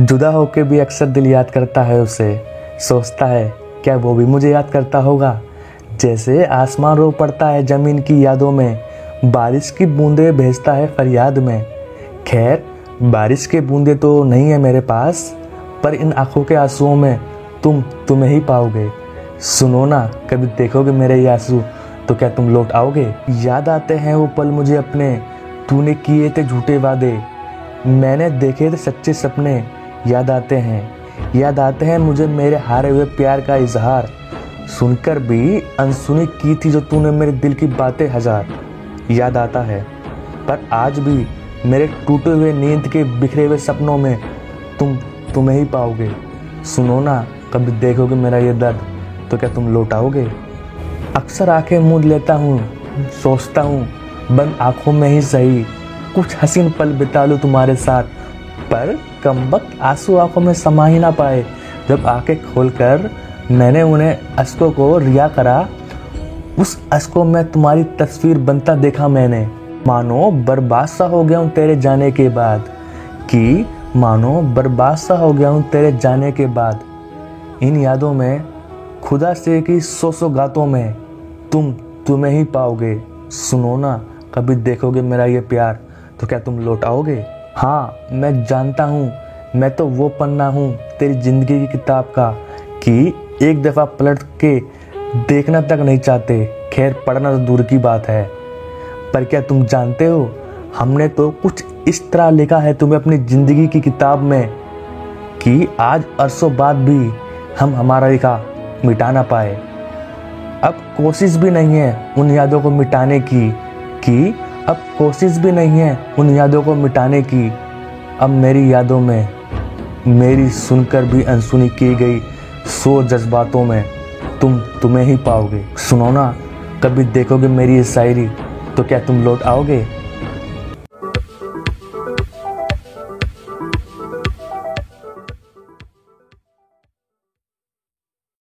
जुदा होके भी अक्सर दिल याद करता है उसे। सोचता है, क्या वो भी मुझे याद करता होगा? जैसे आसमान रो पड़ता है ज़मीन की यादों में, बारिश की बूंदे भेजता है फरियाद में। खैर, बारिश के बूंदे तो नहीं है मेरे पास, पर इन आँखों के आंसुओं में तुम तुम्हें ही पाओगे। सुनो ना, कभी देखोगे मेरे ये आँसू तो क्या तुम लौट आओगे? याद आते हैं वो पल मुझे अपने, तूने किए थे झूठे वादे। मैंने देखे थे सच्चे सपने याद आते हैं। याद आते हैं मुझे मेरे हारे हुए प्यार का इजहार। सुनकर भी अनसुनी की थी जो तूने मेरे दिल की बातें हज़ार। याद आता है, पर आज भी मेरे टूटे हुए नींद के बिखरे हुए सपनों में तुम तुम्हें ही पाओगे। सुनो ना, कभी देखोगे मेरा ये दर्द तो क्या तुम लौट आओगे? अक्सर आँखें मूंद लेता हूँ, सोचता हूँ, बंद आँखों में ही सही। कुछ हसीन पल बिता लूँ तुम्हारे साथ, पर कम वक्त आँसू आँखों में समा ही ना पाए। जब आँखें खोलकर मैंने उन्हें अशकों को रिया करा, उस अशकों में तुम्हारी तस्वीर बनता देखा मैंने। मानो बर्बाद सा हो गया हूँ तेरे जाने के बाद, कि मानो बर्बाद सा हो गया हूँ तेरे जाने के बाद। इन यादों में, खुदा से की सौ सौ गातों में, तुम तुम्हें ही पाओगे। सुनो ना, कभी देखोगे मेरा ये प्यार तो क्या तुम लौट आओगे? हाँ मैं जानता हूँ। मैं तो वो पन्ना हूँ तेरी ज़िंदगी की किताब का कि एक दफ़ा पलट के देखना तक नहीं चाहते। खैर, पढ़ना तो दूर की बात है। पर क्या तुम जानते हो, हमने तो कुछ इस तरह लिखा है तुम्हें अपनी ज़िंदगी की किताब में कि आज अरसों बाद भी हम हमारा लिखा मिटा ना पाए। अब कोशिश भी नहीं है उन यादों को मिटाने की कि अब कोशिश भी नहीं है उन यादों को मिटाने की। अब मेरी यादों में, मेरी सुनकर भी अनसुनी की गई सो जज्बातों में तुम तुम्हें ही पाओगे। सुनो ना, कभी देखोगे मेरी ये शायरी तो क्या तुम लौट आओगे?